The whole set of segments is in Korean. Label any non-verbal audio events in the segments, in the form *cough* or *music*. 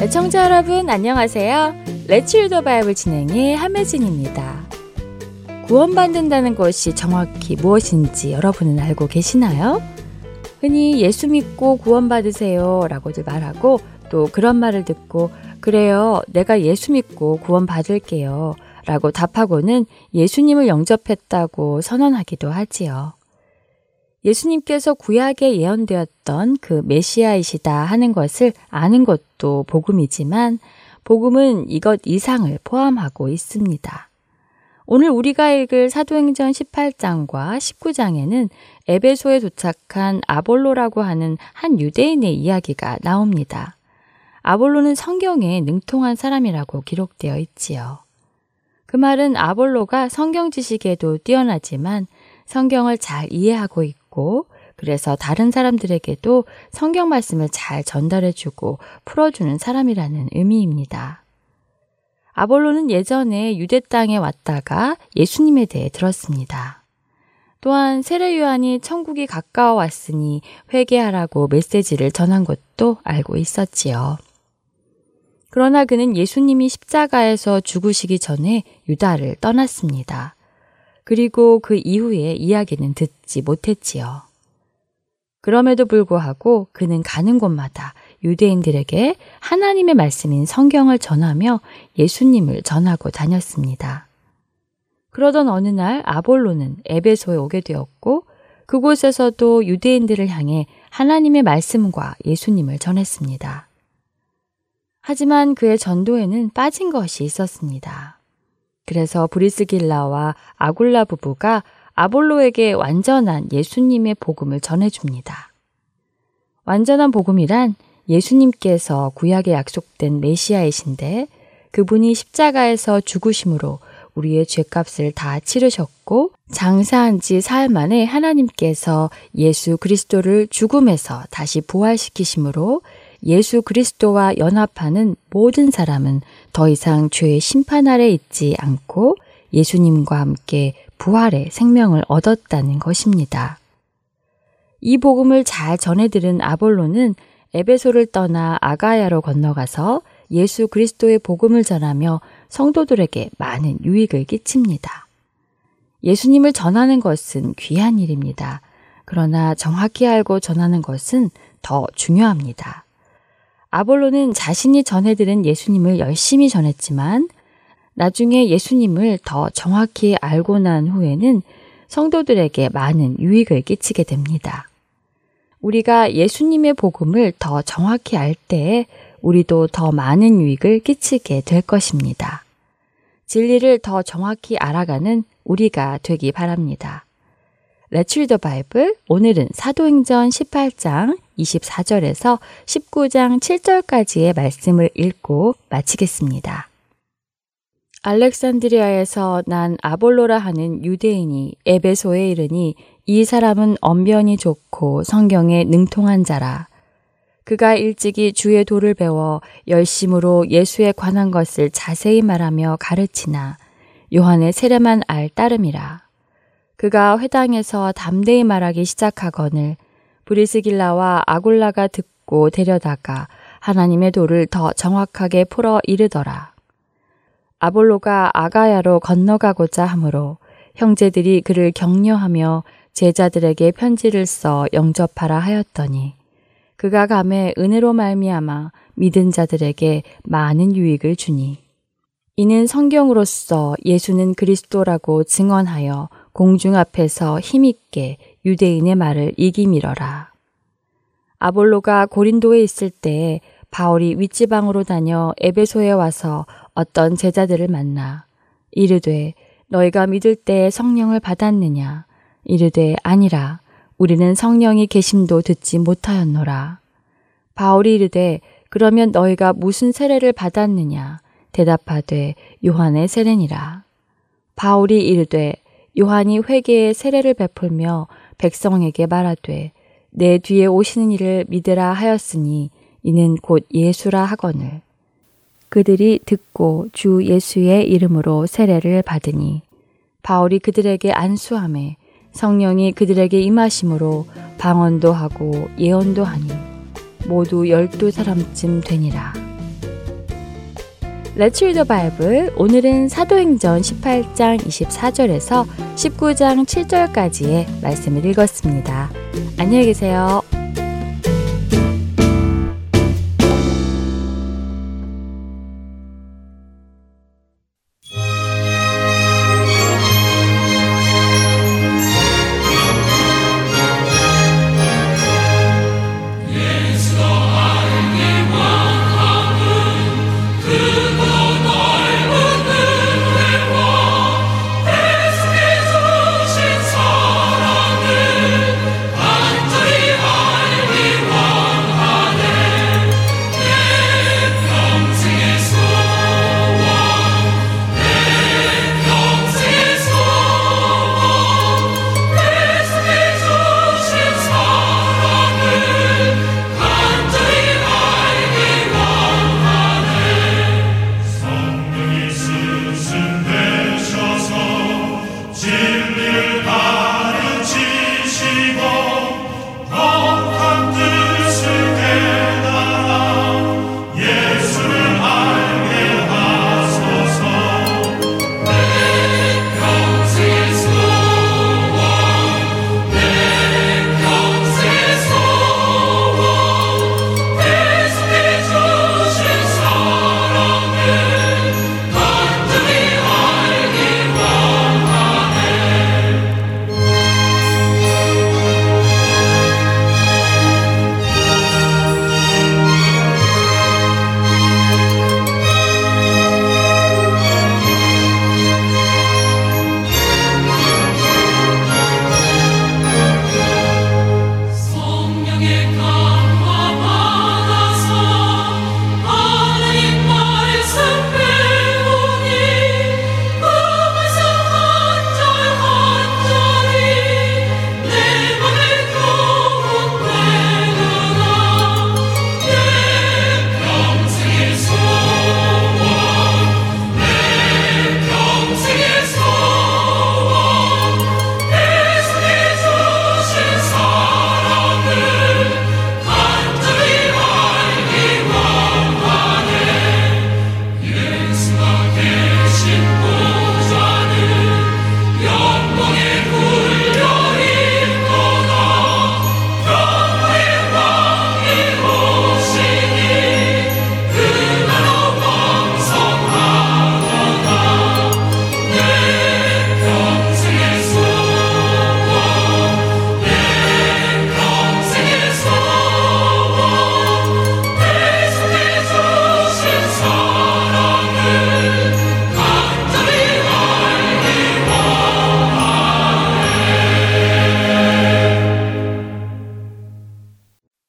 애청자 여러분 안녕하세요. 레츠 리더 바이블 진행의 함혜진입니다. 구원받는다는 것이 정확히 무엇인지 여러분은 알고 계시나요? 흔히 예수 믿고 구원받으세요 라고들 말하고 또 그런 말을 듣고 그래요 내가 예수 믿고 구원받을게요 라고 답하고는 예수님을 영접했다고 선언하기도 하지요. 예수님께서 구약에 예언되었던 그 메시아이시다 하는 것을 아는 것도 복음이지만 복음은 이것 이상을 포함하고 있습니다. 오늘 우리가 읽을 사도행전 18장과 19장에는 에베소에 도착한 아볼로라고 하는 한 유대인의 이야기가 나옵니다. 아볼로는 성경에 능통한 사람이라고 기록되어 있지요. 그 말은 아볼로가 성경 지식에도 뛰어나지만 성경을 잘 이해하고 있고 그래서 다른 사람들에게도 성경 말씀을 잘 전달해주고 풀어주는 사람이라는 의미입니다. 아볼로는 예전에 유대 땅에 왔다가 예수님에 대해 들었습니다. 또한 세례 요한이 천국이 가까워 왔으니 회개하라고 메시지를 전한 것도 알고 있었지요. 그러나 그는 예수님이 십자가에서 죽으시기 전에 유다를 떠났습니다. 그리고 그 이후에 이야기는 듣지 못했지요. 그럼에도 불구하고 그는 가는 곳마다 유대인들에게 하나님의 말씀인 성경을 전하며 예수님을 전하고 다녔습니다. 그러던 어느 날 아볼로는 에베소에 오게 되었고 그곳에서도 유대인들을 향해 하나님의 말씀과 예수님을 전했습니다. 하지만 그의 전도에는 빠진 것이 있었습니다. 그래서 브리스길라와 아굴라 부부가 아볼로에게 완전한 예수님의 복음을 전해줍니다. 완전한 복음이란 예수님께서 구약에 약속된 메시아이신데 그분이 십자가에서 죽으심으로 우리의 죄값을 다 치르셨고 장사한 지 사흘 만에 하나님께서 예수 그리스도를 죽음에서 다시 부활시키심으로 예수 그리스도와 연합하는 모든 사람은 더 이상 죄의 심판 아래 있지 않고 예수님과 함께 부활의 생명을 얻었다는 것입니다. 이 복음을 잘 전해들은 아볼로는 에베소를 떠나 아가야로 건너가서 예수 그리스도의 복음을 전하며 성도들에게 많은 유익을 끼칩니다. 예수님을 전하는 것은 귀한 일입니다. 그러나 정확히 알고 전하는 것은 더 중요합니다. 아볼로는 자신이 전해들은 예수님을 열심히 전했지만 나중에 예수님을 더 정확히 알고 난 후에는 성도들에게 많은 유익을 끼치게 됩니다. 우리가 예수님의 복음을 더 정확히 알 때에 우리도 더 많은 유익을 끼치게 될 것입니다. 진리를 더 정확히 알아가는 우리가 되기 바랍니다. The Bible. 오늘은 사도행전 18장 24절에서 19장 7절까지의 말씀을 읽고 마치겠습니다. 알렉산드리아에서 난 아볼로라 하는 유대인이 에베소에 이르니 이 사람은 언변이 좋고 성경에 능통한 자라. 그가 일찍이 주의 도를 배워 열심으로 예수에 관한 것을 자세히 말하며 가르치나 요한의 세례만 알 따름이라. 그가 회당에서 담대히 말하기 시작하거늘 브리스길라와 아굴라가 듣고 데려다가 하나님의 도를 더 정확하게 풀어 이르더라. 아볼로가 아가야로 건너가고자 하므로 형제들이 그를 격려하며 제자들에게 편지를 써 영접하라 하였더니 그가 감에 은혜로 말미암아 믿은 자들에게 많은 유익을 주니 이는 성경으로서 예수는 그리스도라고 증언하여 공중 앞에서 힘있게 유대인의 말을 이기밀어라. 아볼로가 고린도에 있을 때에 바울이 윗지방으로 다녀 에베소에 와서 어떤 제자들을 만나 이르되 너희가 믿을 때 성령을 받았느냐? 이르되 아니라 우리는 성령이 계심도 듣지 못하였노라. 바울이 이르되 그러면 너희가 무슨 세례를 받았느냐? 대답하되 요한의 세례니라. 바울이 이르되 요한이 회개의 세례를 베풀며 백성에게 말하되 내 뒤에 오시는 이를 믿으라 하였으니 이는 곧 예수라 하거늘. 그들이 듣고 주 예수의 이름으로 세례를 받으니 바울이 그들에게 안수함에 성령이 그들에게 임하심으로 방언도 하고 예언도 하니 모두 열두 사람쯤 되니라. Let's read the Bible. 오늘은 사도행전 18장 24절에서 19장 7절까지의 말씀을 읽었습니다. 안녕히 계세요.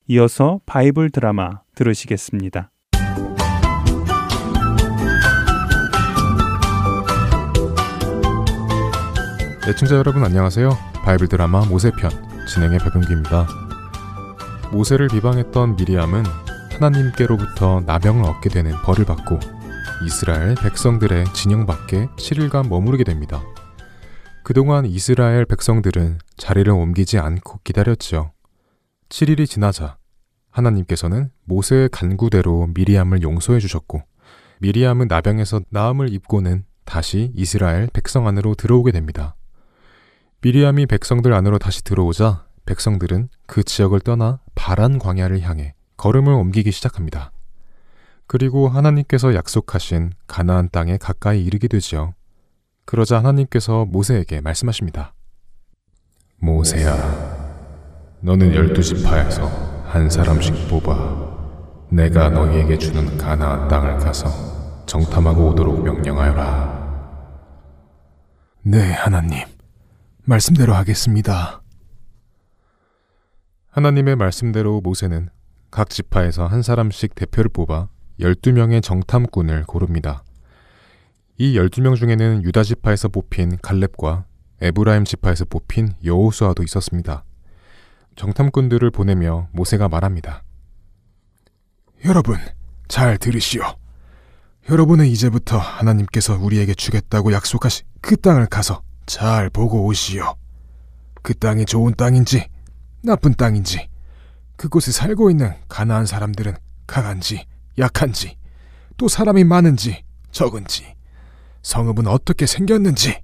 이어서 바이블 드라마 들으시겠습니다. 애청자 여러분 안녕하세요. 바이블 드라마 모세편 진행의 백은기입니다. 모세를 비방했던 미리암은 하나님께로부터 나병을 얻게 되는 벌을 받고 이스라엘 백성들의 진영 밖에 7일간 머무르게 됩니다. 그동안 이스라엘 백성들은 자리를 옮기지 않고 기다렸죠. 7일이 지나자 하나님께서는 모세의 간구대로 미리암을 용서해 주셨고 미리암은 나병에서 나음을 입고는 다시 이스라엘 백성 안으로 들어오게 됩니다. 미리암이 백성들 안으로 다시 들어오자 백성들은 그 지역을 떠나 바란 광야를 향해 걸음을 옮기기 시작합니다. 그리고 하나님께서 약속하신 가나안 땅에 가까이 이르게 되지요. 그러자 하나님께서 모세에게 말씀하십니다. 모세야, 너는 열두 지파에서 한 사람씩 뽑아 내가 너희에게 주는 가나안 땅을 가서 정탐하고 오도록 명령하여라. 네, 하나님. 말씀대로 하겠습니다. 하나님의 말씀대로 모세는 각 지파에서 한 사람씩 대표를 뽑아 12명의 정탐꾼을 고릅니다. 이 12명 중에는 유다 지파에서 뽑힌 갈렙과 에브라임 지파에서 뽑힌 여호수아도 있었습니다. 정탐꾼들을 보내며 모세가 말합니다. 여러분, 잘 들으시오. 여러분은 이제부터 하나님께서 우리에게 주겠다고 약속하신 그 땅을 가서 잘 보고 오시오. 그 땅이 좋은 땅인지 나쁜 땅인지 그곳에 살고 있는 가나안 사람들은 강한지 약한지 또 사람이 많은지 적은지 성읍은 어떻게 생겼는지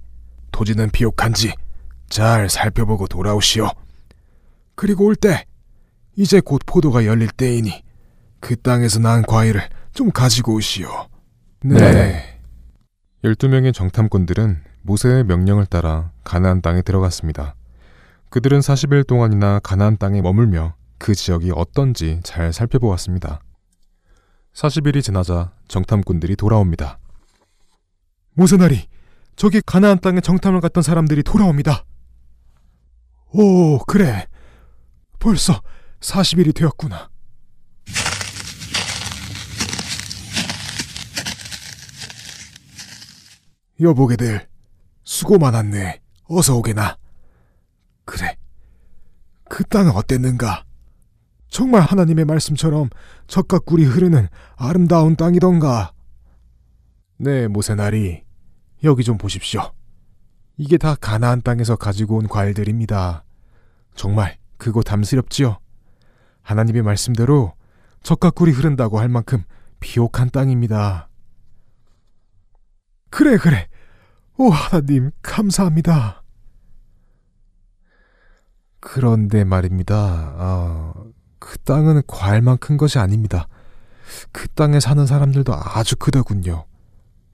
토지는 비옥한지 잘 살펴보고 돌아오시오. 그리고 올 때 이제 곧 포도가 열릴 때이니 그 땅에서 난 과일을 좀 가지고 오시오. 네. 12명의 정탐꾼들은 모세의 명령을 따라 가나안 땅에 들어갔습니다. 그들은 40일 동안이나 가나안 땅에 머물며 그 지역이 어떤지 잘 살펴보았습니다. 40일이 지나자 정탐꾼들이 돌아옵니다. 모세나리, 저기 가나안 땅에 정탐을 갔던 사람들이 돌아옵니다. 오, 그래. 벌써 40일이 되었구나. 여보게들, 수고 많았네. 어서 오게나. 그래. 그 땅은 어땠는가? 정말 하나님의 말씀처럼 적과 꿀이 흐르는 아름다운 땅이던가? 네, 모세나리. 여기 좀 보십시오. 이게 다 가나안 땅에서 가지고 온 과일들입니다. 정말 그곳 담스럽지요? 하나님의 말씀대로 적과 꿀이 흐른다고 할 만큼 비옥한 땅입니다. 그래, 그래. 오, 하나님, 감사합니다. 그런데 말입니다. 아, 그 땅은 과일만 큰 것이 아닙니다. 그 땅에 사는 사람들도 아주 크더군요.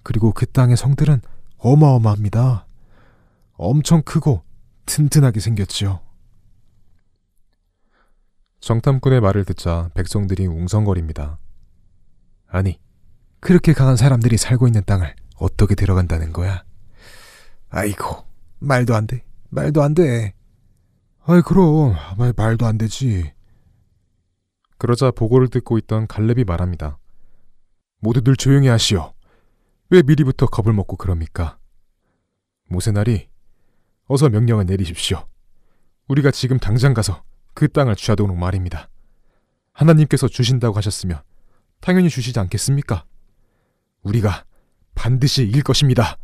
그리고 그 땅의 성들은 어마어마합니다. 엄청 크고 튼튼하게 생겼지요. 정탐꾼의 말을 듣자 백성들이 웅성거립니다. 아니, 그렇게 강한 사람들이 살고 있는 땅을 어떻게 들어간다는 거야? 아이고, 말도 안 돼. 말도 안 돼. 아이, 그럼, 말, 말도 안 되지. 그러자 보고를 듣고 있던 갈렙이 말합니다. 모두들 조용히 하시오. 왜 미리부터 겁을 먹고 그럽니까? 모세날이 어서 명령을 내리십시오. 우리가 지금 당장 가서 그 땅을 취하도록 말입니다. 하나님께서 주신다고 하셨으면 당연히 주시지 않겠습니까? 우리가 반드시 이길 것입니다.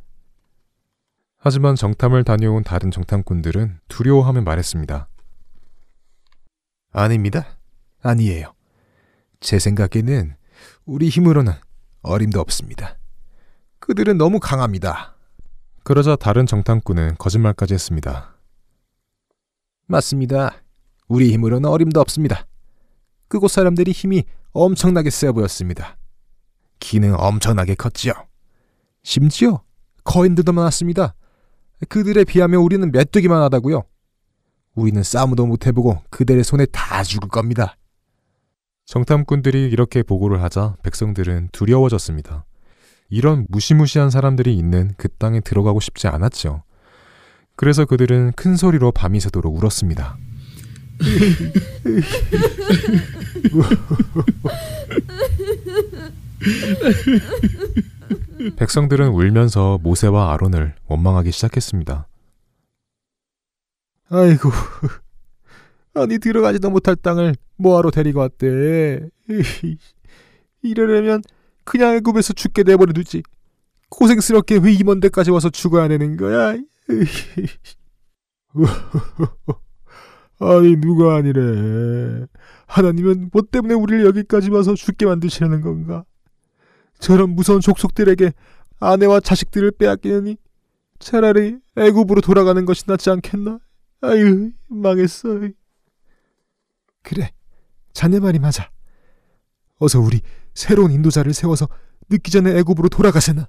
하지만 정탐을 다녀온 다른 정탐꾼들은 두려워하며 말했습니다. 아닙니다. 아니에요. 제 생각에는 우리 힘으로는 어림도 없습니다. 그들은 너무 강합니다. 그러자 다른 정탐꾼은 거짓말까지 했습니다. 맞습니다. 우리 힘으로는 어림도 없습니다. 그곳 사람들이 힘이 엄청나게 세 보였습니다. 키는 엄청나게 컸지요. 심지어 거인들도 많았습니다. 그들에 비하면 우리는 메뚜기만 하다고요. 우리는 싸움도 못 해보고 그들의 손에 다 죽을 겁니다. 정탐꾼들이 이렇게 보고를 하자 백성들은 두려워졌습니다. 이런 무시무시한 사람들이 있는 그 땅에 들어가고 싶지 않았죠. 그래서 그들은 큰 소리로 밤이 새도록 울었습니다. *laughs* 백성들은 울면서 모세와 아론을 원망하기 시작했습니다. 아이고, 아니 들어가지도 못할 땅을 뭐하러 데리고 왔대. *laughs* 이러려면 그냥 애굽에서 죽게 내버려 두지. 고생스럽게 왜 이먼 데까지 와서 죽어야 되는 거야? *laughs* 아니 누가 아니래. 하나님은 뭐 때문에 우리를 여기까지 와서 죽게 만드시려는 건가? 저런 무서운 족속들에게 아내와 자식들을 빼앗기느니 차라리 애굽으로 돌아가는 것이 낫지 않겠나? 아유 망했어. 그래, 자네 말이 맞아. 어서 우리 새로운 인도자를 세워서 늦기 전에 애굽으로 돌아가세나.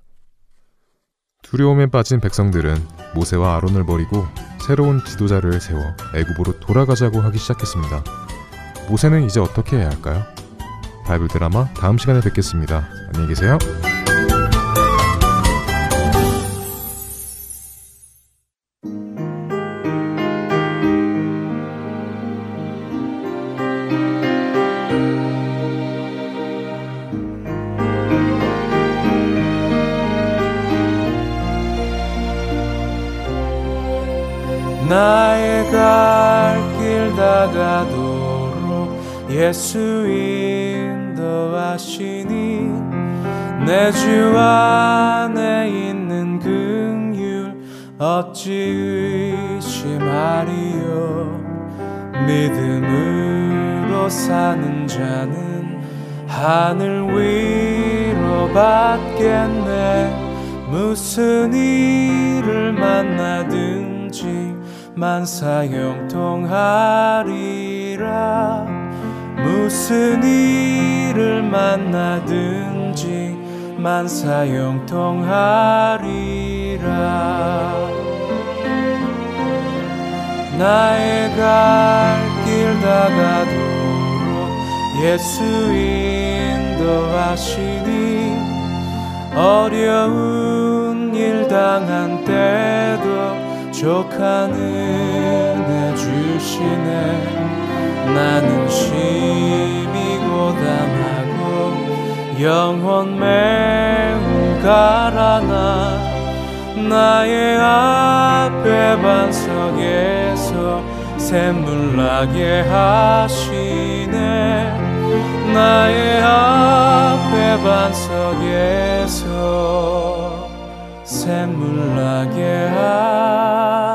두려움에 빠진 백성들은 모세와 아론을 버리고 새로운 지도자를 세워 애굽으로 돌아가자고 하기 시작했습니다. 모세는 이제 어떻게 해야 할까요? 바이블 드라마 다음 시간에 뵙겠습니다. 안녕히 계세요. 나의 갈 길 다가도록 예수 인도하시니 내 주 안에 있는 긍휼 어찌 의심하리요? 믿음으로 사는 자는 하늘 위로 받겠네. 무슨 일을 만나든지 만사형통하리라. 무슨 일을 만나든지 만사형통하리라. 나의 갈 길 다가도록 예수 인도하시니 어려운 일 당한 때도 족한 은혜 주시네. 나는 심히 고담하고 영혼 매우 가라나 나의 앞에 반석에서 샘물 나게 하시네. 나의 앞에 반석에서 샘물 나게 하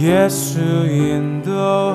예수 인도하셨네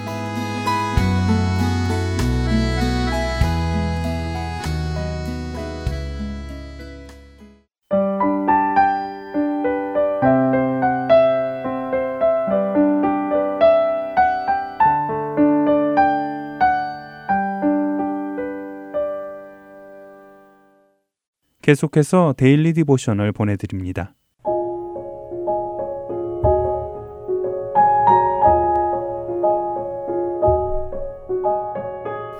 계속해서 Daily Devotional 보내드립니다.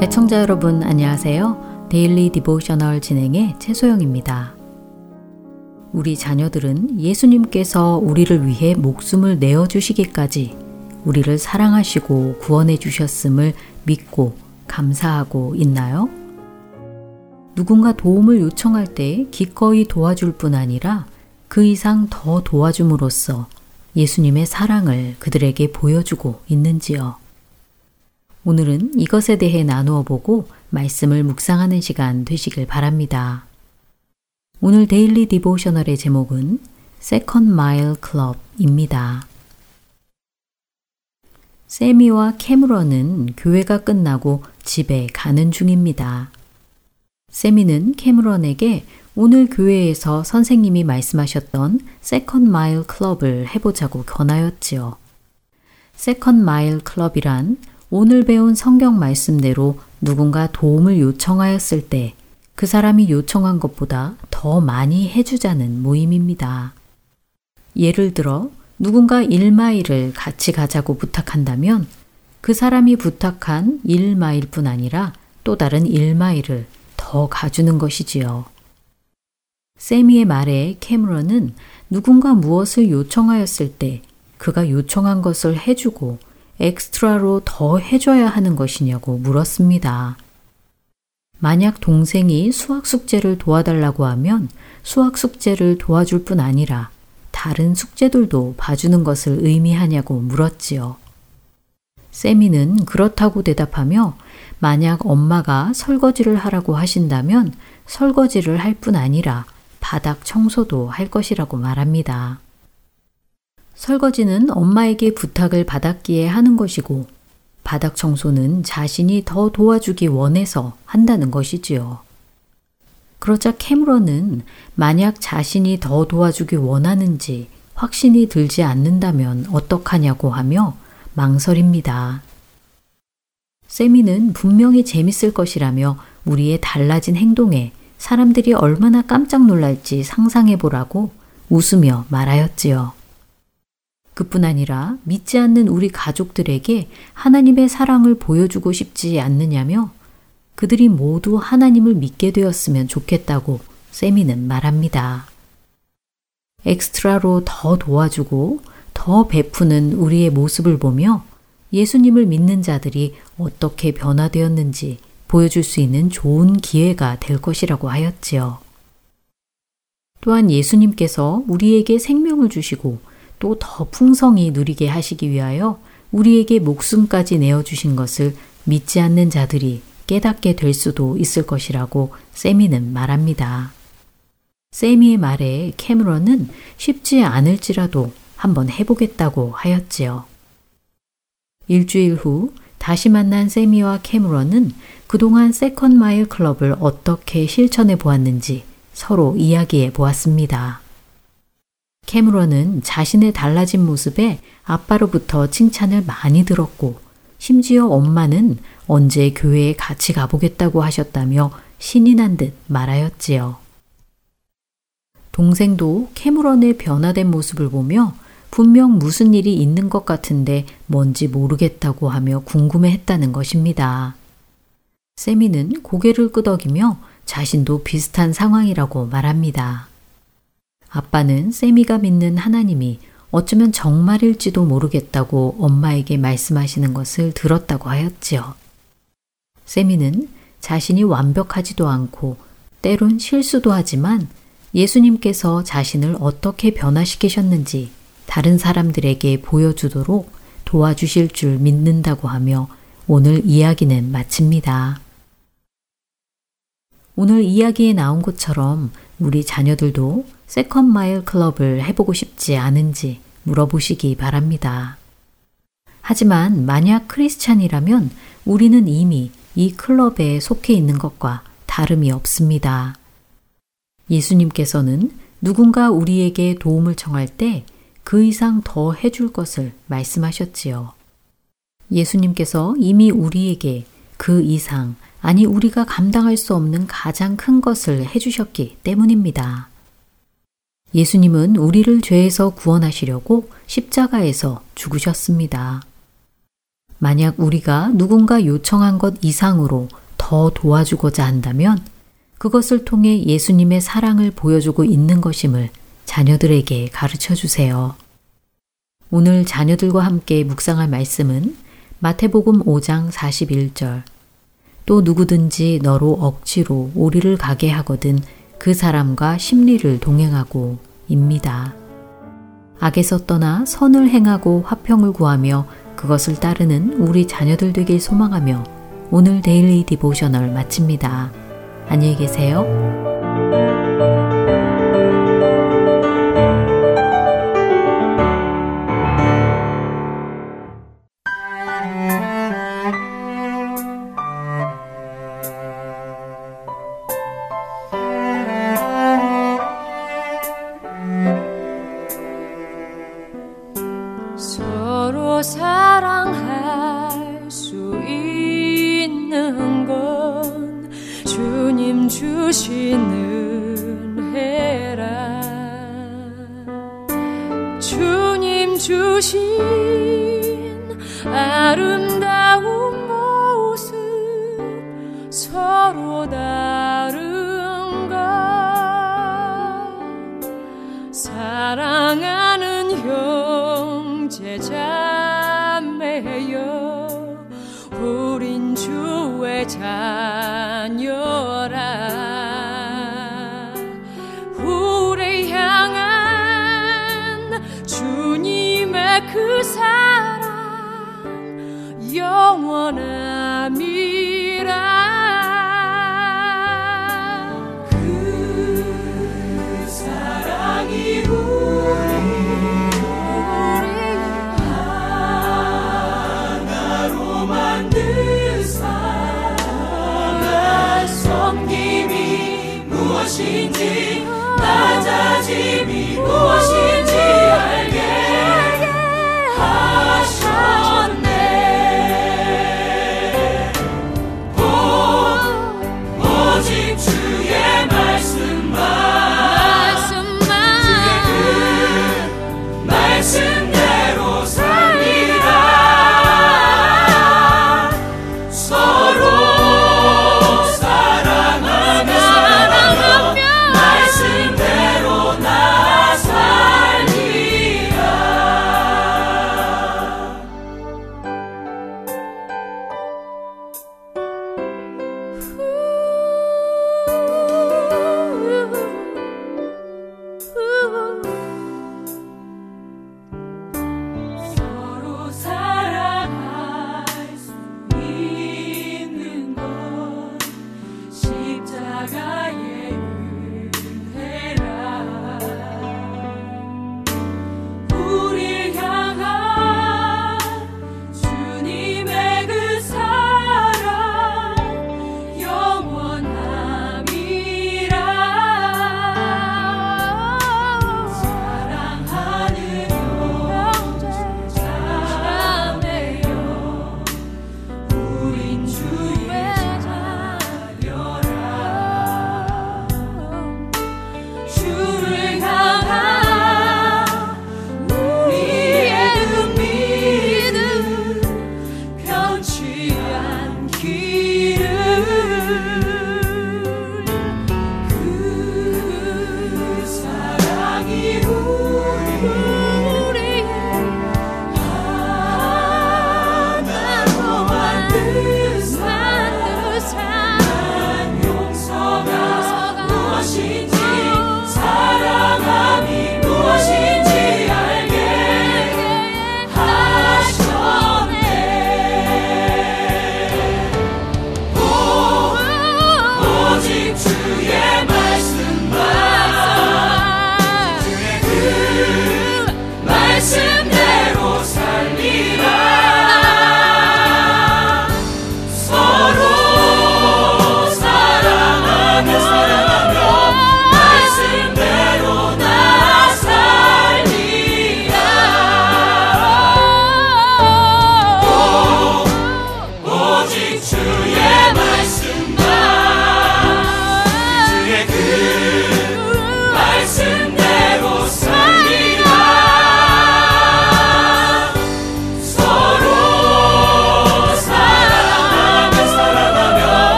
애청자 여러분 안녕하세요. Daily Devotional 진행의 최소영입니다. 우리 자녀들은 예수님께서 우리를 위해 목숨을 내어 주시기까지 우리를 사랑하시고 구원해 주셨음을 믿고 감사하고 있나요? 누군가 도움을 요청할 때 기꺼이 도와줄 뿐 아니라 그 이상 더 도와줌으로써 예수님의 사랑을 그들에게 보여주고 있는지요. 오늘은 이것에 대해 나누어 보고 말씀을 묵상하는 시간 되시길 바랍니다. 오늘 Daily Devotional의 제목은 Second Mile Club입니다. 세미와 캐머런은 교회가 끝나고 집에 가는 중입니다. 세미는 캐머런에게 오늘 교회에서 선생님이 말씀하셨던 Second Mile Club을 해보자고 권하였지요. Second Mile Club이란 오늘 배운 성경 말씀대로 누군가 도움을 요청하였을 때 그 사람이 요청한 것보다 더 많이 해주자는 모임입니다. 예를 들어 누군가 1마일을 같이 가자고 부탁한다면 그 사람이 부탁한 1마일 뿐 아니라 또 다른 1마일을 더 가주는 것이지요. 세미의 말에 캐머런은 누군가 무엇을 요청하였을 때 그가 요청한 것을 해주고 엑스트라로 더 해줘야 하는 것이냐고 물었습니다. 만약 동생이 수학 숙제를 도와달라고 하면 수학 숙제를 도와줄 뿐 아니라 다른 숙제들도 봐주는 것을 의미하냐고 물었지요. 세미는 그렇다고 대답하며 만약 엄마가 설거지를 하라고 하신다면 설거지를 할 뿐 아니라 바닥 청소도 할 것이라고 말합니다. 설거지는 엄마에게 부탁을 받았기에 하는 것이고 바닥 청소는 자신이 더 도와주기 원해서 한다는 것이지요. 그러자 캐므런은 만약 자신이 더 도와주기 원하는지 확신이 들지 않는다면 어떡하냐고 하며 망설입니다. 세미는 분명히 재밌을 것이라며 우리의 달라진 행동에 사람들이 얼마나 깜짝 놀랄지 상상해 보라고 웃으며 말하였지요. 그뿐 아니라 믿지 않는 우리 가족들에게 하나님의 사랑을 보여주고 싶지 않느냐며 그들이 모두 하나님을 믿게 되었으면 좋겠다고 세미는 말합니다. 엑스트라로 더 도와주고 더 베푸는 우리의 모습을 보며 예수님을 믿는 자들이 어떻게 변화되었는지 보여줄 수 있는 좋은 기회가 될 것이라고 하였지요. 또한 예수님께서 우리에게 생명을 주시고 또 더 풍성히 누리게 하시기 위하여 우리에게 목숨까지 내어주신 것을 믿지 않는 자들이 깨닫게 될 수도 있을 것이라고 세미는 말합니다. 세미의 말에 캐머런은 쉽지 않을지라도 한번 해보겠다고 하였지요. 일주일 후 다시 만난 세미와 캐머런은 그동안 Second Mile Club을 어떻게 실천해 보았는지 서로 이야기해 보았습니다. 캐머런은 자신의 달라진 모습에 아빠로부터 칭찬을 많이 들었고 심지어 엄마는 언제 교회에 같이 가보겠다고 하셨다며 신이 난 듯 말하였지요. 동생도 캐머런의 변화된 모습을 보며 분명 무슨 일이 있는 것 같은데 뭔지 모르겠다고 하며 궁금해 했다는 것입니다. 세미는 고개를 끄덕이며 자신도 비슷한 상황이라고 말합니다. 아빠는 세미가 믿는 하나님이 어쩌면 정말일지도 모르겠다고 엄마에게 말씀하시는 것을 들었다고 하였지요. 세미는 자신이 완벽하지도 않고 때론 실수도 하지만 예수님께서 자신을 어떻게 변화시키셨는지 다른 사람들에게 보여주도록 도와주실 줄 믿는다고 하며 오늘 이야기는 마칩니다. 오늘 이야기에 나온 것처럼 우리 자녀들도 Second Mile Club을 해보고 싶지 않은지 물어보시기 바랍니다. 하지만 만약 크리스찬이라면 우리는 이미 이 클럽에 속해 있는 것과 다름이 없습니다. 예수님께서는 누군가 우리에게 도움을 청할 때 그 이상 더 해줄 것을 말씀하셨지요. 예수님께서 이미 우리에게 그 이상 아니 우리가 감당할 수 없는 가장 큰 것을 해주셨기 때문입니다. 예수님은 우리를 죄에서 구원하시려고 십자가에서 죽으셨습니다. 만약 우리가 누군가 요청한 것 이상으로 더 도와주고자 한다면 그것을 통해 예수님의 사랑을 보여주고 있는 것임을 자녀들에게 가르쳐 주세요. 오늘 자녀들과 함께 묵상할 말씀은 마태복음 5장 41절. 또 누구든지 너로 억지로 오리를 가게 하거든 그 사람과 십리를 동행하고 입니다. 악에서 떠나 선을 행하고 화평을 구하며 그것을 따르는 우리 자녀들 되길 소망하며 오늘 Daily Devotional 마칩니다. 안녕히 계세요.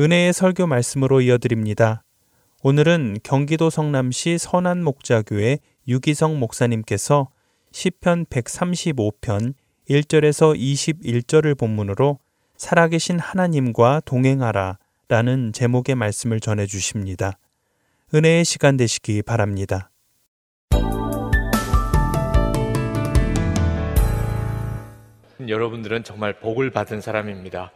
은혜의 설교 말씀으로 이어드립니다. 오늘은 경기도 성남시 선안 목자교회 유기성 목사님께서 시편 135편 1절에서 21절을 본문으로 살아계신 하나님과 동행하라 라는 제목의 말씀을 전해 주십니다. 은혜의 시간 되시기 바랍니다. 여러분들은 정말 복을 받은 사람입니다.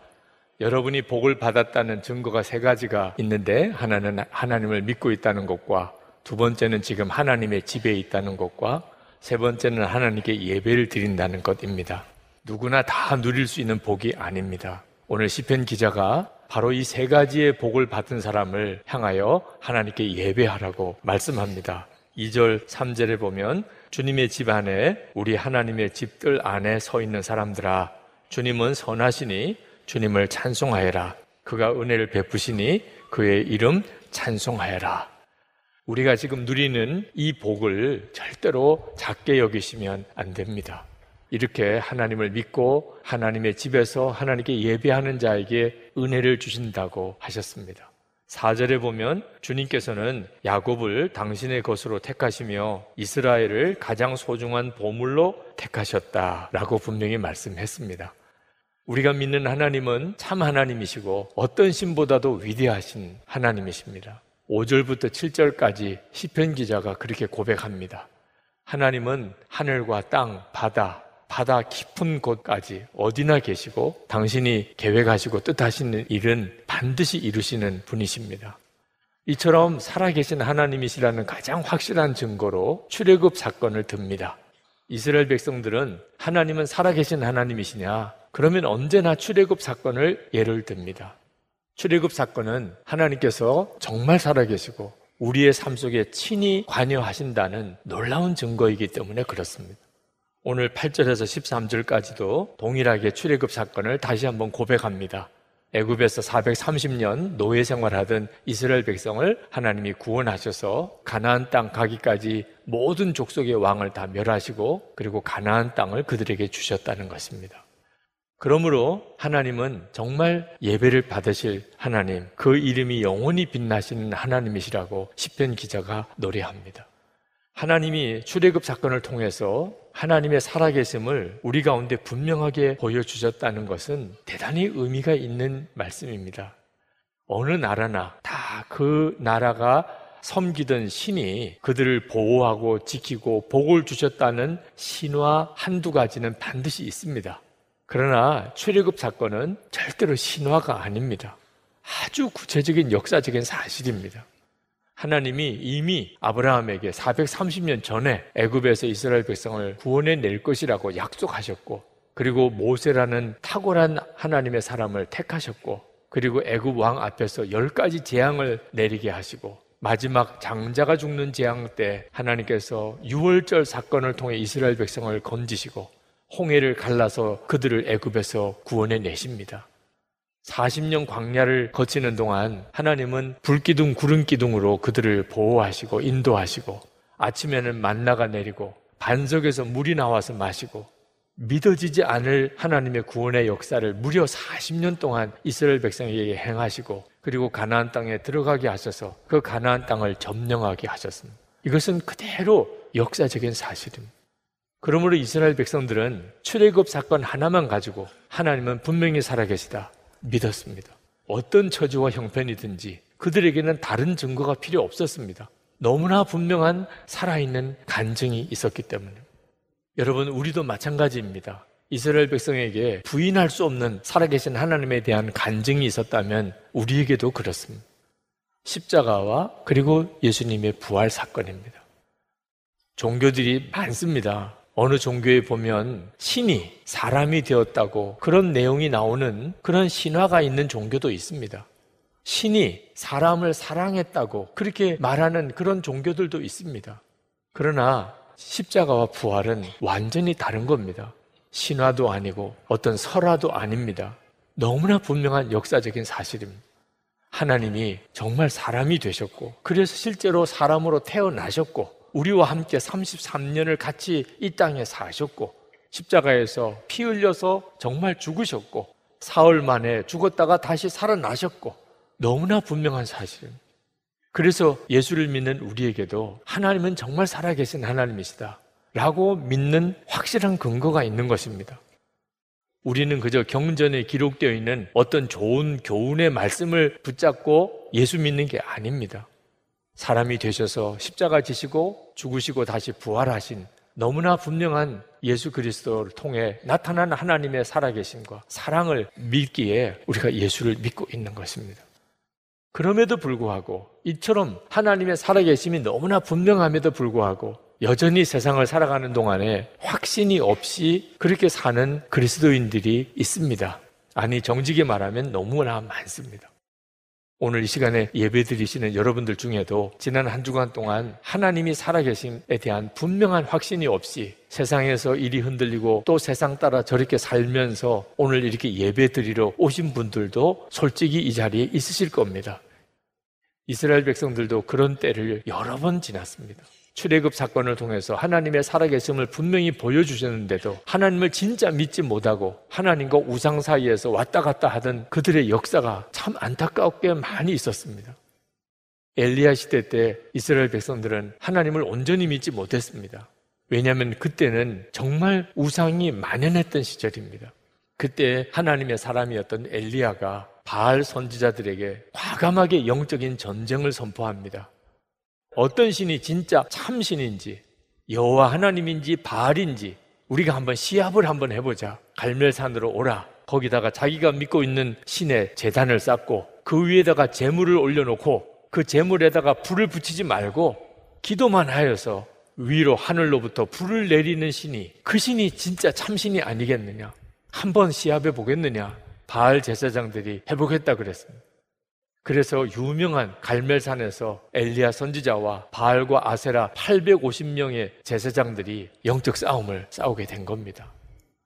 여러분이 복을 받았다는 증거가 세 가지가 있는데 하나는 하나님을 믿고 있다는 것과 두 번째는 지금 하나님의 집에 있다는 것과 세 번째는 하나님께 예배를 드린다는 것입니다. 누구나 다 누릴 수 있는 복이 아닙니다. 오늘 시편 기자가 바로 이 세 가지의 복을 받은 사람을 향하여 하나님께 예배하라고 말씀합니다. 2절, 3절에 보면 주님의 집 안에 우리 하나님의 집들 안에 서 있는 사람들아 주님은 선하시니 주님을 찬송하여라. 그가 은혜를 베푸시니 그의 이름 찬송하여라. 우리가 지금 누리는 이 복을 절대로 작게 여기시면 안 됩니다. 이렇게 하나님을 믿고 하나님의 집에서 하나님께 예배하는 자에게 은혜를 주신다고 하셨습니다. 4절에 보면 주님께서는 야곱을 당신의 것으로 택하시며 이스라엘을 가장 소중한 보물로 택하셨다라고 분명히 말씀했습니다. 우리가 믿는 하나님은 참 하나님이시고 어떤 신보다도 위대하신 하나님이십니다. 5절부터 7절까지 시편 기자가 그렇게 고백합니다. 하나님은 하늘과 땅, 바다, 바다 깊은 곳까지 어디나 계시고 당신이 계획하시고 뜻하시는 일은 반드시 이루시는 분이십니다. 이처럼 살아계신 하나님이시라는 가장 확실한 증거로 출애굽 사건을 듭니다. 이스라엘 백성들은 하나님은 살아계신 하나님이시냐? 그러면 언제나 출애굽 사건을 예를 듭니다. 출애굽 사건은 하나님께서 정말 살아계시고 우리의 삶 속에 친히 관여하신다는 놀라운 증거이기 때문에 그렇습니다. 오늘 8절에서 13절까지도 동일하게 출애굽 사건을 다시 한번 고백합니다. 애굽에서 430년 노예 생활하던 이스라엘 백성을 하나님이 구원하셔서 가나안 땅 가기까지 모든 족속의 왕을 다 멸하시고 그리고 가나안 땅을 그들에게 주셨다는 것입니다. 그러므로 하나님은 정말 예배를 받으실 하나님, 그 이름이 영원히 빛나시는 하나님이시라고 시편 기자가 노래합니다. 하나님이 출애굽 사건을 통해서 하나님의 살아계심을 우리 가운데 분명하게 보여주셨다는 것은 대단히 의미가 있는 말씀입니다. 어느 나라나 다 그 나라가 섬기던 신이 그들을 보호하고 지키고 복을 주셨다는 신화 한두 가지는 반드시 있습니다. 그러나 출애굽 사건은 절대로 신화가 아닙니다. 아주 구체적인 역사적인 사실입니다. 하나님이 이미 아브라함에게 430년 전에 애굽에서 이스라엘 백성을 구원해 낼 것이라고 약속하셨고 그리고 모세라는 탁월한 하나님의 사람을 택하셨고 그리고 애굽 왕 앞에서 열 가지 재앙을 내리게 하시고 마지막 장자가 죽는 재앙 때 하나님께서 유월절 사건을 통해 이스라엘 백성을 건지시고 홍해를 갈라서 그들을 애굽에서 구원해 내십니다. 40년 광야를 거치는 동안 하나님은 불기둥 구름기둥으로 그들을 보호하시고 인도하시고 아침에는 만나가 내리고 반석에서 물이 나와서 마시고 믿어지지 않을 하나님의 구원의 역사를 무려 40년 동안 이스라엘 백성에게 행하시고 그리고 가나안 땅에 들어가게 하셔서 그 가나안 땅을 점령하게 하셨습니다. 이것은 그대로 역사적인 사실입니다. 그러므로 이스라엘 백성들은 출애굽 사건 하나만 가지고 하나님은 분명히 살아계시다. 믿었습니다. 어떤 처지와 형편이든지 그들에게는 다른 증거가 필요 없었습니다. 너무나 분명한 살아있는 간증이 있었기 때문에. 여러분, 우리도 마찬가지입니다. 이스라엘 백성에게 부인할 수 없는 살아계신 하나님에 대한 간증이 있었다면 우리에게도 그렇습니다. 십자가와 그리고 예수님의 부활 사건입니다. 종교들이 많습니다. 어느 종교에 보면 신이 사람이 되었다고 그런 내용이 나오는 그런 신화가 있는 종교도 있습니다. 신이 사람을 사랑했다고 그렇게 말하는 그런 종교들도 있습니다. 그러나 십자가와 부활은 완전히 다른 겁니다. 신화도 아니고 어떤 설화도 아닙니다. 너무나 분명한 역사적인 사실입니다. 하나님이 정말 사람이 되셨고, 그래서 실제로 사람으로 태어나셨고, 우리와 함께 33년을 같이 이 땅에 사셨고 십자가에서 피 흘려서 정말 죽으셨고 사흘 만에 죽었다가 다시 살아나셨고 너무나 분명한 사실입니다. 그래서 예수를 믿는 우리에게도 하나님은 정말 살아계신 하나님이시다. 라고 믿는 확실한 근거가 있는 것입니다. 우리는 그저 경전에 기록되어 있는 어떤 좋은 교훈의 말씀을 붙잡고 예수 믿는 게 아닙니다. 사람이 되셔서 십자가 지시고 죽으시고 다시 부활하신 너무나 분명한 예수 그리스도를 통해 나타난 하나님의 살아계심과 사랑을 믿기에 우리가 예수를 믿고 있는 것입니다. 그럼에도 불구하고 이처럼 하나님의 살아계심이 너무나 분명함에도 불구하고 여전히 세상을 살아가는 동안에 확신이 없이 그렇게 사는 그리스도인들이 있습니다. 아니, 정직히 말하면 너무나 많습니다. 오늘 이 시간에 예배 드리시는 여러분들 중에도 지난 한 주간 동안 하나님이 살아계심에 대한 분명한 확신이 없이 세상에서 일이 흔들리고 또 세상 따라 저렇게 살면서 오늘 이렇게 예배 드리러 오신 분들도 솔직히 이 자리에 있으실 겁니다. 이스라엘 백성들도 그런 때를 여러 번 지났습니다. 출애굽 사건을 통해서 하나님의 살아계심을 분명히 보여주셨는데도 하나님을 진짜 믿지 못하고 하나님과 우상 사이에서 왔다 갔다 하던 그들의 역사가 참 안타깝게 많이 있었습니다. 엘리야 시대 때 이스라엘 백성들은 하나님을 온전히 믿지 못했습니다. 왜냐하면 그때는 정말 우상이 만연했던 시절입니다. 그때 하나님의 사람이었던 엘리야가 바알 선지자들에게 과감하게 영적인 전쟁을 선포합니다. 어떤 신이 진짜 참 신인지 여호와 하나님인지 바알인지 우리가 한번 시합을 한번 해보자. 갈멜산으로 오라. 거기다가 자기가 믿고 있는 신의 재단을 쌓고 그 위에다가 재물을 올려놓고 그 재물에다가 불을 붙이지 말고 기도만 하여서 위로 하늘로부터 불을 내리는 신이 그 신이 진짜 참신이 아니겠느냐? 한번 시합해 보겠느냐? 바알 제사장들이 해보겠다 그랬습니다. 그래서 유명한 갈멜산에서 엘리야 선지자와 바알과 아세라 850명의 제사장들이 영적 싸움을 싸우게 된 겁니다.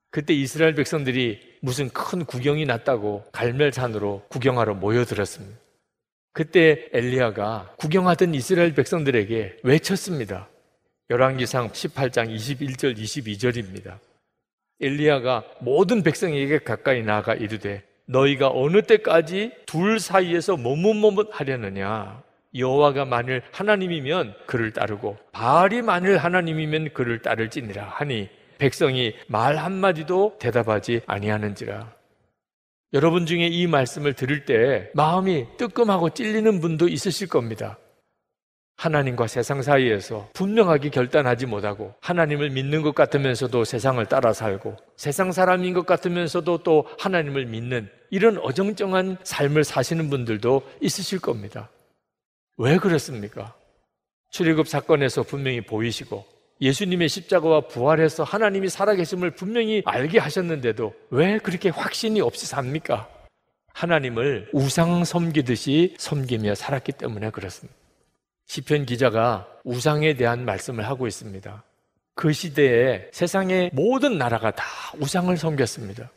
그때 이스라엘 백성들이 무슨 큰 구경이 났다고 갈멜산으로 구경하러 모여들었습니다. 그때 엘리야가 구경하던 이스라엘 백성들에게 외쳤습니다. 열왕기상 18장 21절 22절입니다. 엘리야가 모든 백성에게 가까이 나아가 이르되 너희가 어느 때까지 둘 사이에서 머뭇머뭇하려느냐? 여호와가 만일 하나님이면 그를 따르고 바알이 만일 하나님이면 그를 따를지니라 하니 백성이 말 한마디도 대답하지 아니하는지라. 여러분 중에 이 말씀을 들을 때 마음이 뜨끔하고 찔리는 분도 있으실 겁니다. 하나님과 세상 사이에서 분명하게 결단하지 못하고 하나님을 믿는 것 같으면서도 세상을 따라 살고 세상 사람인 것 같으면서도 또 하나님을 믿는 이런 어정쩡한 삶을 사시는 분들도 있으실 겁니다. 왜 그렇습니까? 출애굽 사건에서 분명히 보이시고 예수님의 십자가와 부활해서 하나님이 살아계심을 분명히 알게 하셨는데도 왜 그렇게 확신이 없이 삽니까? 하나님을 우상 섬기듯이 섬기며 살았기 때문에 그렇습니다. 시편 기자가 우상에 대한 말씀을 하고 있습니다. 그 시대에 세상의 모든 나라가 다 우상을 섬겼습니다.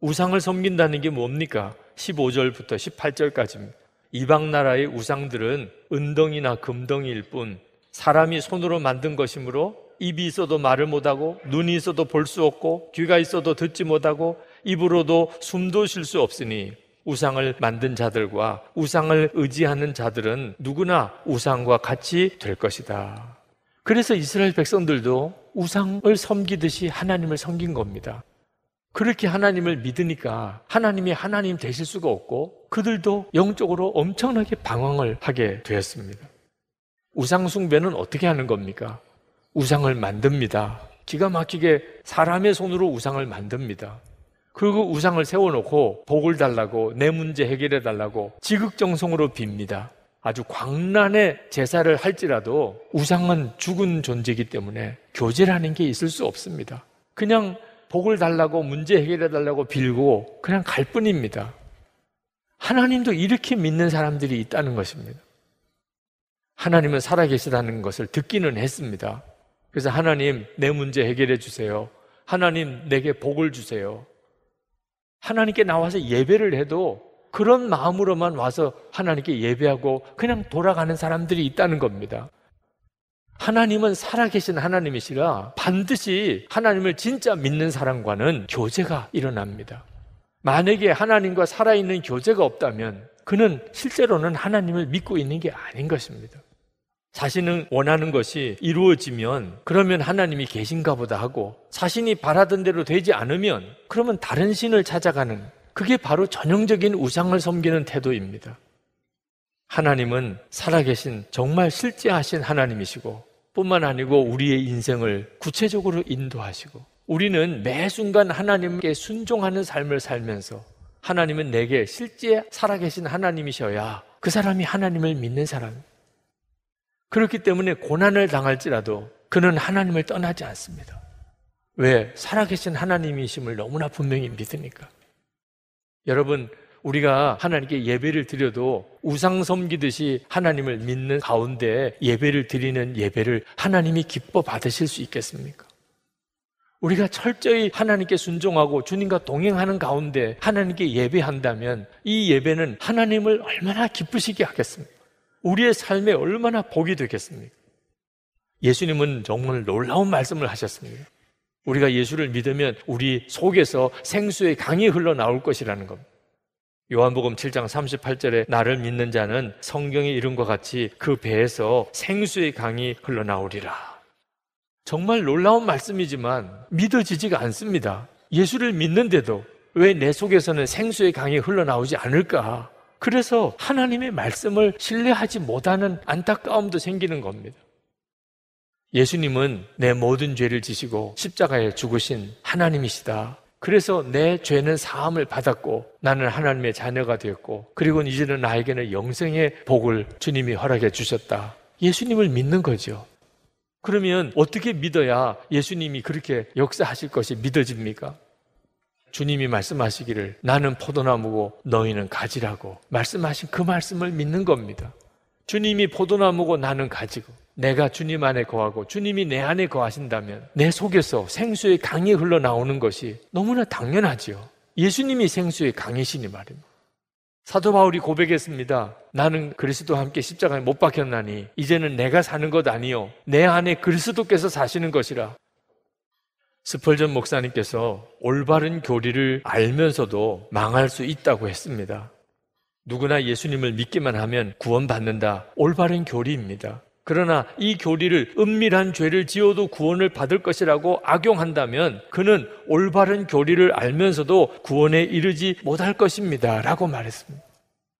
우상을 섬긴다는 게 뭡니까? 15절부터 18절까지입니다. 이방 나라의 우상들은 은덩이나 금덩이일 뿐 사람이 손으로 만든 것이므로 입이 있어도 말을 못하고 눈이 있어도 볼 수 없고 귀가 있어도 듣지 못하고 입으로도 숨도 쉴 수 없으니 우상을 만든 자들과 우상을 의지하는 자들은 누구나 우상과 같이 될 것이다. 그래서 이스라엘 백성들도 우상을 섬기듯이 하나님을 섬긴 겁니다. 그렇게 하나님을 믿으니까 하나님이 하나님 되실 수가 없고 그들도 영적으로 엄청나게 방황을 하게 되었습니다. 우상숭배는 어떻게 하는 겁니까? 우상을 만듭니다. 기가 막히게 사람의 손으로 우상을 만듭니다. 그리고 우상을 세워놓고 복을 달라고 내 문제 해결해 달라고 지극정성으로 빕니다. 아주 광란의 제사를 할지라도 우상은 죽은 존재이기 때문에 교제라는 게 있을 수 없습니다. 그냥 복을 달라고 문제 해결해 달라고 빌고 그냥 갈 뿐입니다. 하나님도 이렇게 믿는 사람들이 있다는 것입니다. 하나님은 살아계시다는 것을 듣기는 했습니다. 그래서 하나님 내 문제 해결해 주세요. 하나님 내게 복을 주세요. 하나님께 나와서 예배를 해도 그런 마음으로만 와서 하나님께 예배하고 그냥 돌아가는 사람들이 있다는 겁니다. 하나님은 살아계신 하나님이시라 반드시 하나님을 진짜 믿는 사람과는 교제가 일어납니다. 만약에 하나님과 살아있는 교제가 없다면 그는 실제로는 하나님을 믿고 있는 게 아닌 것입니다. 자신은 원하는 것이 이루어지면 그러면 하나님이 계신가 보다 하고 자신이 바라던 대로 되지 않으면 그러면 다른 신을 찾아가는 그게 바로 전형적인 우상을 섬기는 태도입니다. 하나님은 살아계신 정말 실제하신 하나님이시고 뿐만 아니고 우리의 인생을 구체적으로 인도하시고 우리는 매 순간 하나님께 순종하는 삶을 살면서 하나님은 내게 실제 살아계신 하나님이셔야 그 사람이 하나님을 믿는 사람. 그렇기 때문에 고난을 당할지라도 그는 하나님을 떠나지 않습니다. 왜? 살아계신 하나님이심을 너무나 분명히 믿으니까. 여러분, 우리가 하나님께 예배를 드려도 우상 섬기듯이 하나님을 믿는 가운데 예배를 드리는 예배를 하나님이 기뻐 받으실 수 있겠습니까? 우리가 철저히 하나님께 순종하고 주님과 동행하는 가운데 하나님께 예배한다면 이 예배는 하나님을 얼마나 기쁘시게 하겠습니까? 우리의 삶에 얼마나 복이 되겠습니까? 예수님은 정말 놀라운 말씀을 하셨습니다. 우리가 예수를 믿으면 우리 속에서 생수의 강이 흘러나올 것이라는 겁니다. 요한복음 7장 38절에 나를 믿는 자는 성경의 이름과 같이 그 배에서 생수의 강이 흘러나오리라. 정말 놀라운 말씀이지만 믿어지지가 않습니다. 예수를 믿는데도 왜 내 속에서는 생수의 강이 흘러나오지 않을까? 그래서 하나님의 말씀을 신뢰하지 못하는 안타까움도 생기는 겁니다. 예수님은 내 모든 죄를 지시고 십자가에 죽으신 하나님이시다. 그래서 내 죄는 사함을 받았고 나는 하나님의 자녀가 되었고 그리고 이제는 나에게는 영생의 복을 주님이 허락해 주셨다. 예수님을 믿는 거죠. 그러면 어떻게 믿어야 예수님이 그렇게 역사하실 것이 믿어집니까? 주님이 말씀하시기를 나는 포도나무고 너희는 가지라고 말씀하신 그 말씀을 믿는 겁니다. 주님이 포도나무고 나는 가지고 내가 주님 안에 거하고 주님이 내 안에 거하신다면 내 속에서 생수의 강이 흘러나오는 것이 너무나 당연하지요. 예수님이 생수의 강이시니 말입니다. 사도 바울이 고백했습니다. 나는 그리스도와 함께 십자가에 못 박혔나니 이제는 내가 사는 것 아니요 내 안에 그리스도께서 사시는 것이라. 스펄전 목사님께서 올바른 교리를 알면서도 망할 수 있다고 했습니다. 누구나 예수님을 믿기만 하면 구원받는다. 올바른 교리입니다. 그러나 이 교리를 은밀한 죄를 지어도 구원을 받을 것이라고 악용한다면 그는 올바른 교리를 알면서도 구원에 이르지 못할 것입니다. 라고 말했습니다.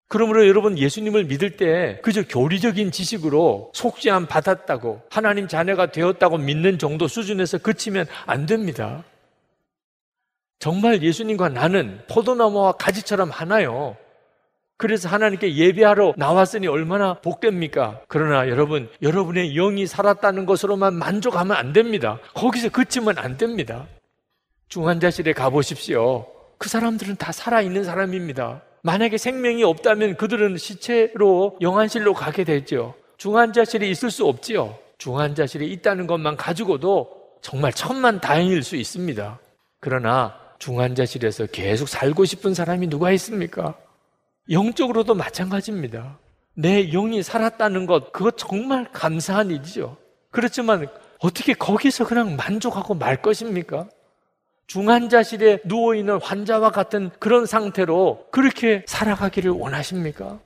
그러므로 여러분 예수님을 믿을 때 그저 교리적인 지식으로 속죄함 받았다고 하나님 자녀가 되었다고 믿는 정도 수준에서 그치면 안 됩니다. 정말 예수님과 나는 포도나무와 가지처럼 하나요. 그래서 하나님께 예배하러 나왔으니 얼마나 복됩니까? 그러나 여러분, 여러분의 영이 살았다는 것으로만 만족하면 안 됩니다. 거기서 그치면 안 됩니다. 중환자실에 가보십시오. 그 사람들은 다 살아있는 사람입니다. 만약에 생명이 없다면 그들은 시체로 영안실로 가게 되죠. 중환자실에 있을 수 없지요. 중환자실에 있다는 것만 가지고도 정말 천만 다행일 수 있습니다. 그러나 중환자실에서 계속 살고 싶은 사람이 누가 있습니까? 영적으로도 마찬가지입니다. 내 영이 살았다는 것, 그거 정말 감사한 일이죠. 그렇지만 어떻게 거기서 그냥 만족하고 말 것입니까? 중환자실에 누워있는 환자와 같은 그런 상태로 그렇게 살아가기를 원하십니까?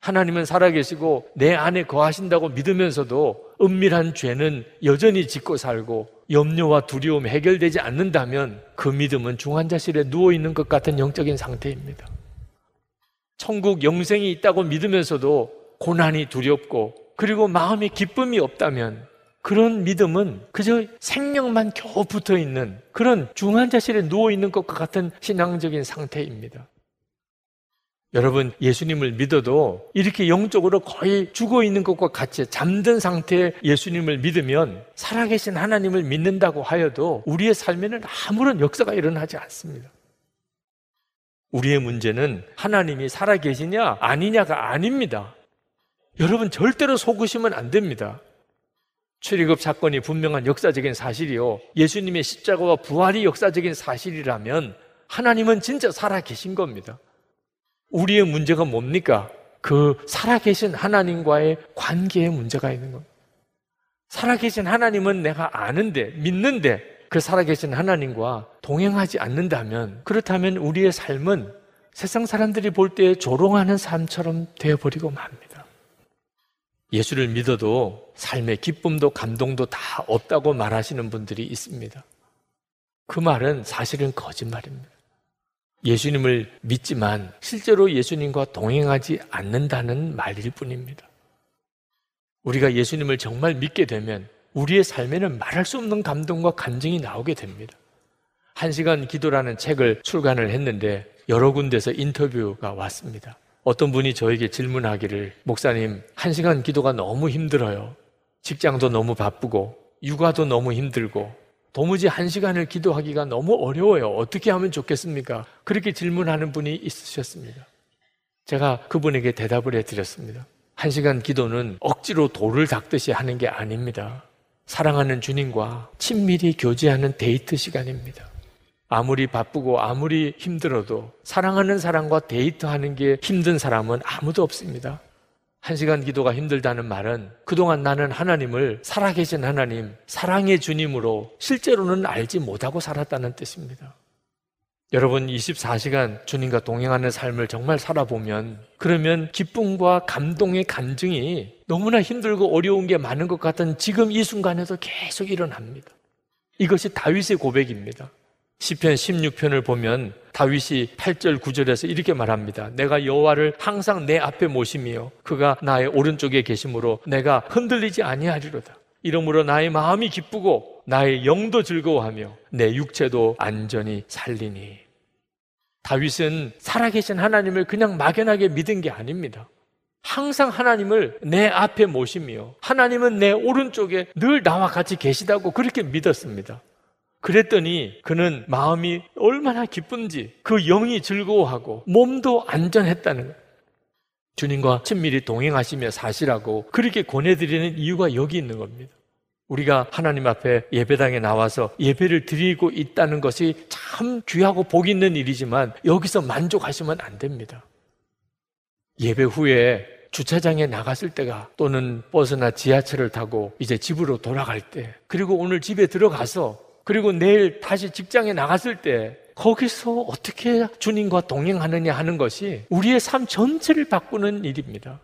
하나님은 살아계시고 내 안에 거하신다고 믿으면서도 은밀한 죄는 여전히 짓고 살고 염려와 두려움 해결되지 않는다면 그 믿음은 중환자실에 누워있는 것 같은 영적인 상태입니다. 천국 영생이 있다고 믿으면서도 고난이 두렵고 그리고 마음에 기쁨이 없다면 그런 믿음은 그저 생명만 겨우 붙어 있는 그런 중환자실에 누워 있는 것과 같은 신앙적인 상태입니다. 여러분, 예수님을 믿어도 이렇게 영적으로 거의 죽어 있는 것과 같이 잠든 상태의 예수님을 믿으면 살아계신 하나님을 믿는다고 하여도 우리의 삶에는 아무런 역사가 일어나지 않습니다. 우리의 문제는 하나님이 살아계시냐 아니냐가 아닙니다. 여러분 절대로 속으시면 안 됩니다. 출애굽 사건이 분명한 역사적인 사실이요. 예수님의 십자가와 부활이 역사적인 사실이라면 하나님은 진짜 살아 계신 겁니다. 우리의 문제가 뭡니까? 그 살아계신 하나님과의 관계에 문제가 있는 겁니다. 살아계신 하나님은 내가 아는데, 믿는데, 그 살아계신 하나님과 동행하지 않는다면 그렇다면 우리의 삶은 세상 사람들이 볼 때 조롱하는 삶처럼 되어버리고 맙니다. 예수를 믿어도 삶의 기쁨도 감동도 다 없다고 말하시는 분들이 있습니다. 그 말은 사실은 거짓말입니다. 예수님을 믿지만 실제로 예수님과 동행하지 않는다는 말일 뿐입니다. 우리가 예수님을 정말 믿게 되면 우리의 삶에는 말할 수 없는 감동과 간증이 나오게 됩니다. 한 시간 기도라는 책을 출간을 했는데 여러 군데서 인터뷰가 왔습니다. 어떤 분이 저에게 질문하기를 목사님 한 시간 기도가 너무 힘들어요. 직장도 너무 바쁘고 육아도 너무 힘들고 도무지 한 시간을 기도하기가 너무 어려워요. 어떻게 하면 좋겠습니까? 그렇게 질문하는 분이 있으셨습니다. 제가 그분에게 대답을 해드렸습니다. 한 시간 기도는 억지로 돌을 닦듯이 하는 게 아닙니다. 사랑하는 주님과 친밀히 교제하는 데이트 시간입니다. 아무리 바쁘고 아무리 힘들어도 사랑하는 사람과 데이트하는 게 힘든 사람은 아무도 없습니다. 한 시간 기도가 힘들다는 말은 그동안 나는 하나님을 살아계신 하나님, 사랑의 주님으로 실제로는 알지 못하고 살았다는 뜻입니다. 여러분 24시간 주님과 동행하는 삶을 정말 살아보면 그러면 기쁨과 감동의 간증이 너무나 힘들고 어려운 게 많은 것 같은 지금 이 순간에도 계속 일어납니다. 이것이 다윗의 고백입니다. 시편 16편을 보면 다윗이 8절 9절에서 이렇게 말합니다. 내가 여호와를 항상 내 앞에 모심이요 그가 나의 오른쪽에 계심으로 내가 흔들리지 아니하리로다. 이러므로 나의 마음이 기쁘고 나의 영도 즐거워하며 내 육체도 안전히 살리니. 다윗은 살아계신 하나님을 그냥 막연하게 믿은 게 아닙니다. 항상 하나님을 내 앞에 모시며 하나님은 내 오른쪽에 늘 나와 같이 계시다고 그렇게 믿었습니다. 그랬더니 그는 마음이 얼마나 기쁜지 그 영이 즐거워하고 몸도 안전했다는. 주님과 친밀히 동행하시며 사시라고 그렇게 권해드리는 이유가 여기 있는 겁니다. 우리가 하나님 앞에 예배당에 나와서 예배를 드리고 있다는 것이 참 귀하고 복 있는 일이지만 여기서 만족하시면 안 됩니다. 예배 후에 주차장에 나갔을 때가 또는 버스나 지하철을 타고 이제 집으로 돌아갈 때 그리고 오늘 집에 들어가서 그리고 내일 다시 직장에 나갔을 때 거기서 어떻게 주님과 동행하느냐 하는 것이 우리의 삶 전체를 바꾸는 일입니다.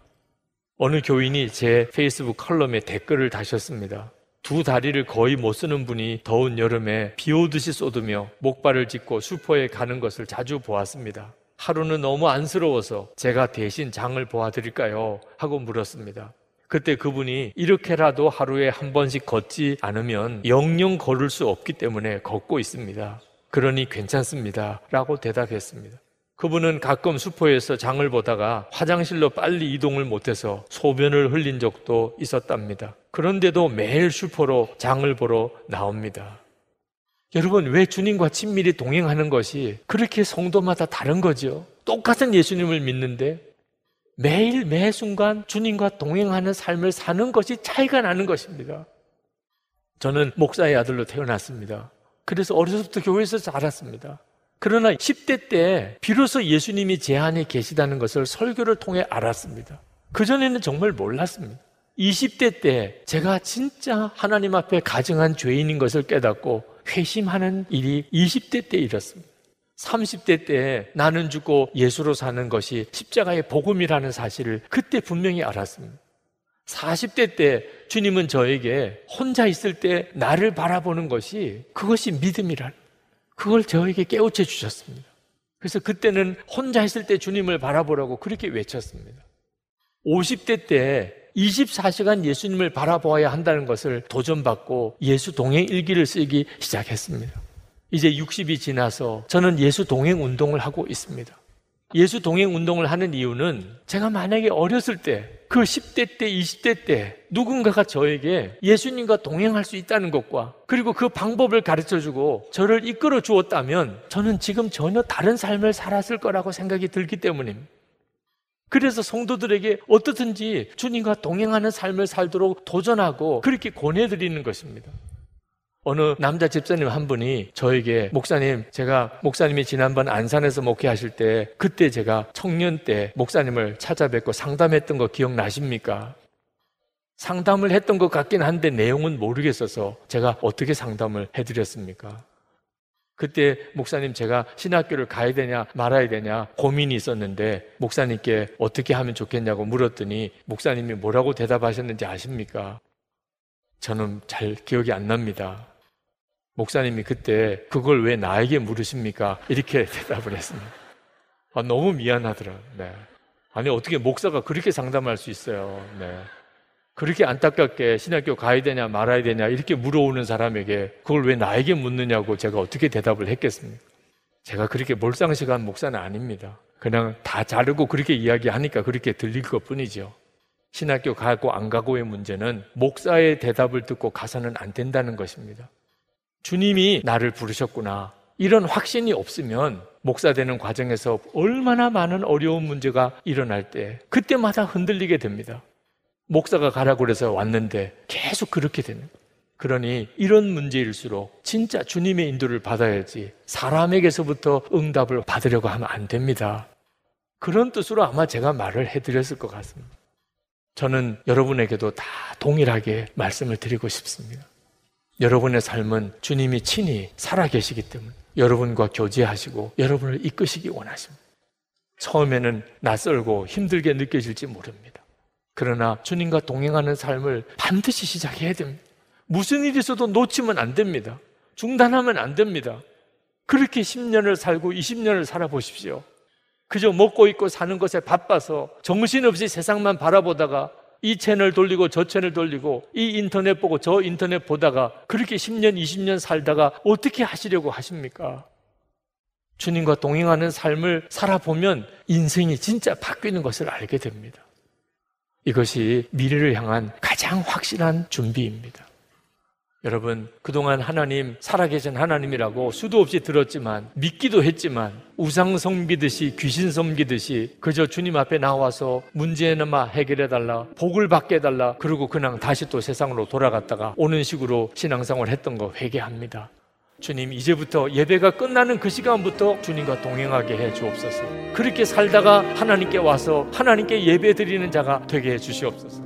어느 교인이 제 페이스북 칼럼에 댓글을 다셨습니다. 두 다리를 거의 못 쓰는 분이 더운 여름에 비 오듯이 쏟으며 목발을 짚고 슈퍼에 가는 것을 자주 보았습니다. 하루는 너무 안쓰러워서 제가 대신 장을 보아드릴까요? 하고 물었습니다. 그때 그분이 이렇게라도 하루에 한 번씩 걷지 않으면 영영 걸을 수 없기 때문에 걷고 있습니다. 그러니 괜찮습니다. 라고 대답했습니다. 그분은 가끔 수포에서 장을 보다가 화장실로 빨리 이동을 못해서 소변을 흘린 적도 있었답니다. 그런데도 매일 슈퍼로 장을 보러 나옵니다. 여러분, 왜 주님과 친밀히 동행하는 것이 그렇게 성도마다 다른 거죠? 똑같은 예수님을 믿는데 매일 매 순간 주님과 동행하는 삶을 사는 것이 차이가 나는 것입니다. 저는 목사의 아들로 태어났습니다. 그래서 어려서부터 교회에서 자랐습니다. 그러나 10대 때 비로소 예수님이 제 안에 계시다는 것을 설교를 통해 알았습니다. 그전에는 정말 몰랐습니다. 20대 때 제가 진짜 하나님 앞에 가증한 죄인인 것을 깨닫고 회심하는 일이 20대 때 일었습니다. 30대 때 나는 죽고 예수로 사는 것이 십자가의 복음이라는 사실을 그때 분명히 알았습니다. 40대 때 주님은 저에게 혼자 있을 때 나를 바라보는 것이 그것이 믿음이란 그걸 저에게 깨우쳐 주셨습니다. 그래서 그때는 혼자 있을 때 주님을 바라보라고 그렇게 외쳤습니다. 50대 때 24시간 예수님을 바라보아야 한다는 것을 도전받고 예수 동행 일기를 쓰기 시작했습니다. 이제 60이 지나서 저는 예수 동행 운동을 하고 있습니다. 예수 동행 운동을 하는 이유는 제가 만약에 어렸을 때, 그 10대 때, 20대 때 누군가가 저에게 예수님과 동행할 수 있다는 것과 그리고 그 방법을 가르쳐 주고 저를 이끌어 주었다면 저는 지금 전혀 다른 삶을 살았을 거라고 생각이 들기 때문입니다. 그래서 성도들에게 어떻든지 주님과 동행하는 삶을 살도록 도전하고 그렇게 권해드리는 것입니다. 어느 남자 집사님 한 분이 저에게 목사님 제가 목사님이 지난번 안산에서 목회하실 때 그때 제가 청년 때 목사님을 찾아뵙고 상담했던 거 기억나십니까? 상담을 했던 것 같긴 한데 내용은 모르겠어서 제가 어떻게 상담을 해드렸습니까? 그때 목사님 제가 신학교를 가야 되냐 말아야 되냐 고민이 있었는데 목사님께 어떻게 하면 좋겠냐고 물었더니 목사님이 뭐라고 대답하셨는지 아십니까? 저는 잘 기억이 안 납니다. 목사님이 그때 그걸 왜 나에게 물으십니까? 이렇게 *laughs* 대답을 했습니다. 아, 너무 미안하더라. 네. 아니 어떻게 목사가 그렇게 상담할 수 있어요? 네. 그렇게 안타깝게 신학교 가야 되냐 말아야 되냐 이렇게 물어오는 사람에게 그걸 왜 나에게 묻느냐고 제가 어떻게 대답을 했겠습니까? 제가 그렇게 몰상식한 목사는 아닙니다. 그냥 다 자르고 그렇게 이야기하니까 그렇게 들릴 것 뿐이죠. 신학교 가고 안 가고의 문제는 목사의 대답을 듣고 가서는 안 된다는 것입니다. 주님이 나를 부르셨구나. 이런 확신이 없으면 목사 되는 과정에서 얼마나 많은 어려운 문제가 일어날 때 그때마다 흔들리게 됩니다. 목사가 가라고 그래서 왔는데 계속 그렇게 되는 그러니 이런 문제일수록 진짜 주님의 인도를 받아야지 사람에게서부터 응답을 받으려고 하면 안 됩니다. 그런 뜻으로 아마 제가 말을 해드렸을 것 같습니다. 저는 여러분에게도 다 동일하게 말씀을 드리고 싶습니다. 여러분의 삶은 주님이 친히 살아계시기 때문에 여러분과 교제하시고 여러분을 이끄시기 원하십니다. 처음에는 낯설고 힘들게 느껴질지 모릅니다. 그러나 주님과 동행하는 삶을 반드시 시작해야 됩니다. 무슨 일이 있어도 놓치면 안 됩니다. 중단하면 안 됩니다. 그렇게 10년을 살고 20년을 살아보십시오. 그저 먹고 있고 사는 것에 바빠서 정신없이 세상만 바라보다가 이 채널 돌리고 저 채널 돌리고 이 인터넷 보고 저 인터넷 보다가 그렇게 10년, 20년 살다가 어떻게 하시려고 하십니까? 주님과 동행하는 삶을 살아보면 인생이 진짜 바뀌는 것을 알게 됩니다. 이것이 미래를 향한 가장 확실한 준비입니다. 여러분, 그동안 하나님, 살아계신 하나님이라고 수도 없이 들었지만, 믿기도 했지만, 우상 섬기듯이, 귀신 섬기듯이, 그저 주님 앞에 나와서 문제는만 해결해달라, 복을 받게 해달라, 그리고 그냥 다시 또 세상으로 돌아갔다가 오는 식으로 신앙생활 했던 거 회개합니다. 주님, 이제부터 예배가 끝나는 그 시간부터 주님과 동행하게 해 주옵소서. 그렇게 살다가 하나님께 와서 하나님께 예배 드리는 자가 되게 해 주시옵소서.